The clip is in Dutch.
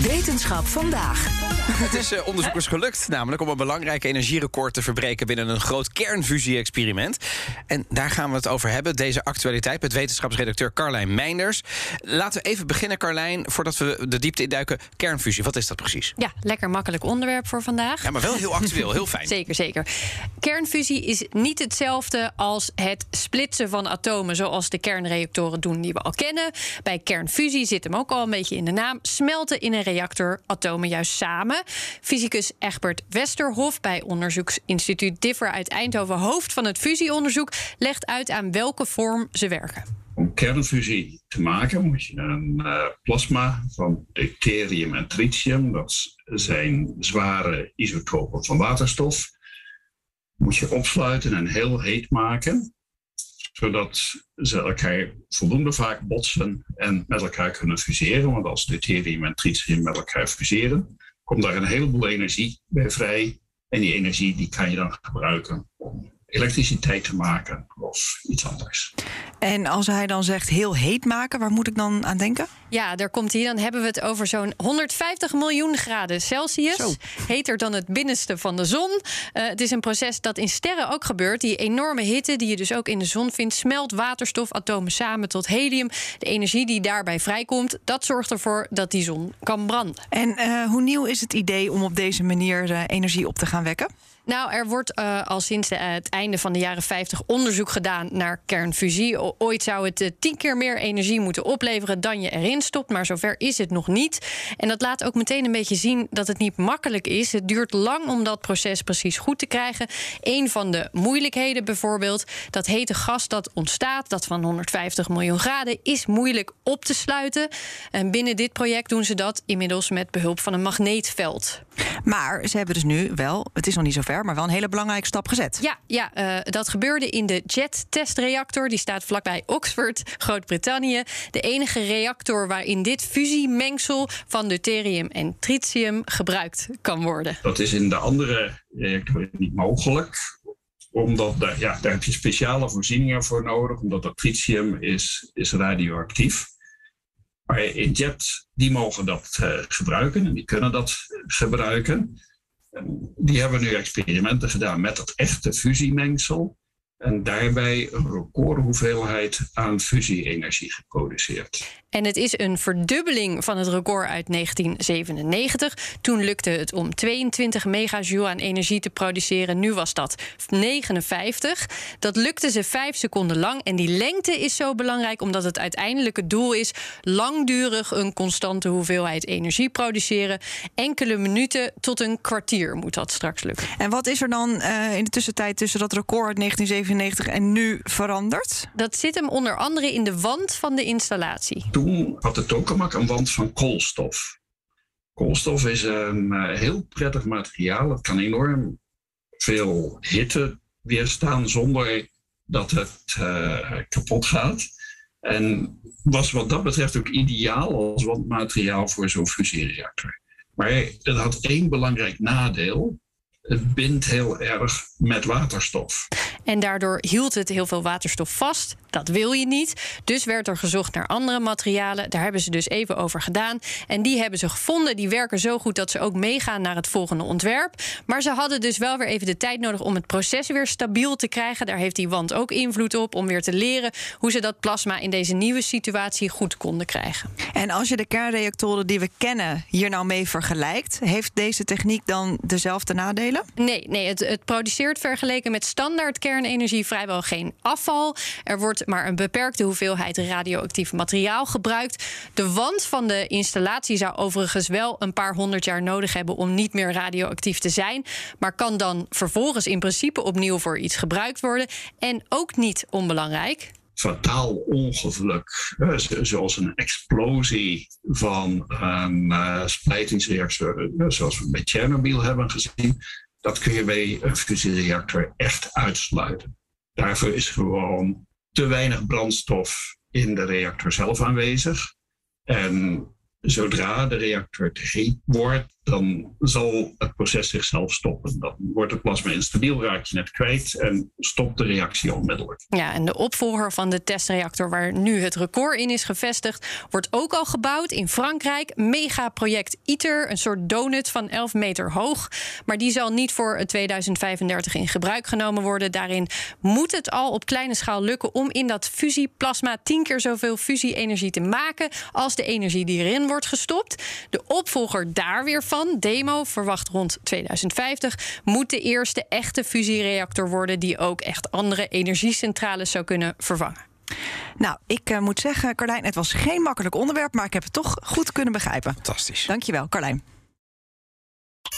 Wetenschap vandaag. Het is eh, onderzoekers gelukt namelijk om een belangrijk energierecord te verbreken binnen een groot kernfusie-experiment. En daar gaan we het over hebben, deze actualiteit, met wetenschapsredacteur Carlijn Meinders. Laten we even beginnen, Carlijn, voordat we de diepte induiken. Kernfusie, wat is dat precies? Ja, lekker makkelijk onderwerp voor vandaag. Ja, maar wel heel actueel, heel fijn. Zeker, zeker. Kernfusie is niet hetzelfde als het splitsen van atomen zoals de kernreactoren doen die we al kennen. Bij kernfusie zit hem ook al een beetje in de naam. Smelten in een reactor atomen juist samen. Fysicus Egbert Westerhof bij onderzoeksinstituut Differ uit Eindhoven, hoofd van het fusieonderzoek, legt uit aan welke vorm ze werken. Om kernfusie te maken moet je een uh, plasma van deuterium en tritium, dat zijn zware isotopen van waterstof, moet je opsluiten en heel heet maken, zodat ze elkaar voldoende vaak botsen en met elkaar kunnen fuseren. Want als deuterium en tritium met elkaar fuseren, komt daar een heleboel energie bij vrij. En die energie die kan je dan gebruiken om elektriciteit te maken of iets anders. En als hij dan zegt heel heet maken, waar moet ik dan aan denken? Ja, daar komt hij. Dan hebben we het over zo'n 150 miljoen graden Celsius. Zo. Heter dan het binnenste van de zon. Uh, het is een proces dat in sterren ook gebeurt. Die enorme hitte die je dus ook in de zon vindt, smelt waterstofatomen samen tot helium. De energie die daarbij vrijkomt, dat zorgt ervoor dat die zon kan branden. En uh, hoe nieuw is het idee om op deze manier uh, energie op te gaan wekken? Nou, er wordt uh, al sinds de, uh, het einde van de jaren 50 onderzoek gedaan naar kernfusie. Ooit zou het uh, tien keer meer energie moeten opleveren dan je erin stopt, maar zover is het nog niet. En dat laat ook meteen een beetje zien dat het niet makkelijk is. Het duurt lang om dat proces precies goed te krijgen. Een van de moeilijkheden bijvoorbeeld, dat hete gas dat ontstaat, dat van 150 miljoen graden, is moeilijk op te sluiten. En binnen dit project doen ze dat inmiddels met behulp van een magneetveld. Maar ze hebben dus nu wel, het is nog niet zo ver, maar wel een hele belangrijke stap gezet. Ja, ja uh, dat gebeurde in de JET-testreactor. Die staat vlakbij Oxford, Groot-Brittannië. De enige reactor waarin dit fusiemengsel van deuterium en tritium gebruikt kan worden. Dat is in de andere reactoren niet mogelijk omdat daar, ja, daar heb je speciale voorzieningen voor nodig, omdat dat tritium is, is radioactief. Maar in JET, die mogen dat uh, gebruiken en die kunnen dat gebruiken. En die hebben nu experimenten gedaan met dat echte fusiemengsel. En daarbij een recordhoeveelheid aan fusie-energie geproduceerd. En het is een verdubbeling van het record uit 1997. Toen lukte het om 22 megajoule aan energie te produceren. Nu was dat 59. Dat lukte ze vijf seconden lang. En die lengte is zo belangrijk omdat het uiteindelijke doel is langdurig een constante hoeveelheid energie produceren. Enkele minuten tot een kwartier moet dat straks lukken. En wat is er dan uh, in de tussentijd tussen dat record uit 1997 en nu veranderd? Dat zit hem onder andere in de wand van de installatie had de tokamak een wand van koolstof. Koolstof is een uh, heel prettig materiaal. Het kan enorm veel hitte weerstaan zonder dat het uh, kapot gaat. En was wat dat betreft ook ideaal als wandmateriaal voor zo'n fusiereactor. Maar het had één belangrijk nadeel. Het bindt heel erg met waterstof. En daardoor hield het heel veel waterstof vast. Dat wil je niet. Dus werd er gezocht naar andere materialen. Daar hebben ze dus even over gedaan. En die hebben ze gevonden. Die werken zo goed dat ze ook meegaan naar het volgende ontwerp. Maar ze hadden dus wel weer even de tijd nodig om het proces weer stabiel te krijgen. Daar heeft die wand ook invloed op. Om weer te leren hoe ze dat plasma in deze nieuwe situatie goed konden krijgen. En als je de kernreactoren die we kennen hier nou mee vergelijkt, heeft deze techniek dan dezelfde nadelen? Nee, nee het, het produceert vergeleken met standaard kernenergie vrijwel geen afval. Er wordt maar een beperkte hoeveelheid radioactief materiaal gebruikt. De wand van de installatie zou overigens wel een paar honderd jaar nodig hebben om niet meer radioactief te zijn, maar kan dan vervolgens in principe opnieuw voor iets gebruikt worden. En ook niet onbelangrijk. Fataal ongeluk, eh, zoals een explosie van een uh, splijtingsreactor, uh, zoals we bij Chernobyl hebben gezien, dat kun je bij een fusiereactor echt uitsluiten. Daarvoor is gewoon te weinig brandstof in de reactor zelf aanwezig. En zodra de reactor te heet wordt, dan zal het proces zichzelf stoppen. Dan wordt het plasma instabiel, raak je het kwijt en stopt de reactie onmiddellijk. Ja, en de opvolger van de testreactor waar nu het record in is gevestigd, wordt ook al gebouwd in Frankrijk. Megaproject ITER, een soort donut van 11 meter hoog. Maar die zal niet voor 2035 in gebruik genomen worden. Daarin moet het al op kleine schaal lukken om in dat fusieplasma tien keer zoveel fusie-energie te maken als de energie die erin wordt gestopt. De opvolger daar weer van, Demo, verwacht rond 2050, moet de eerste echte fusiereactor worden die ook echt andere energiecentrales zou kunnen vervangen. Nou, ik uh, moet zeggen, Carlijn, het was geen makkelijk onderwerp, maar ik heb het toch goed kunnen begrijpen. Fantastisch. Dankjewel, Carlijn.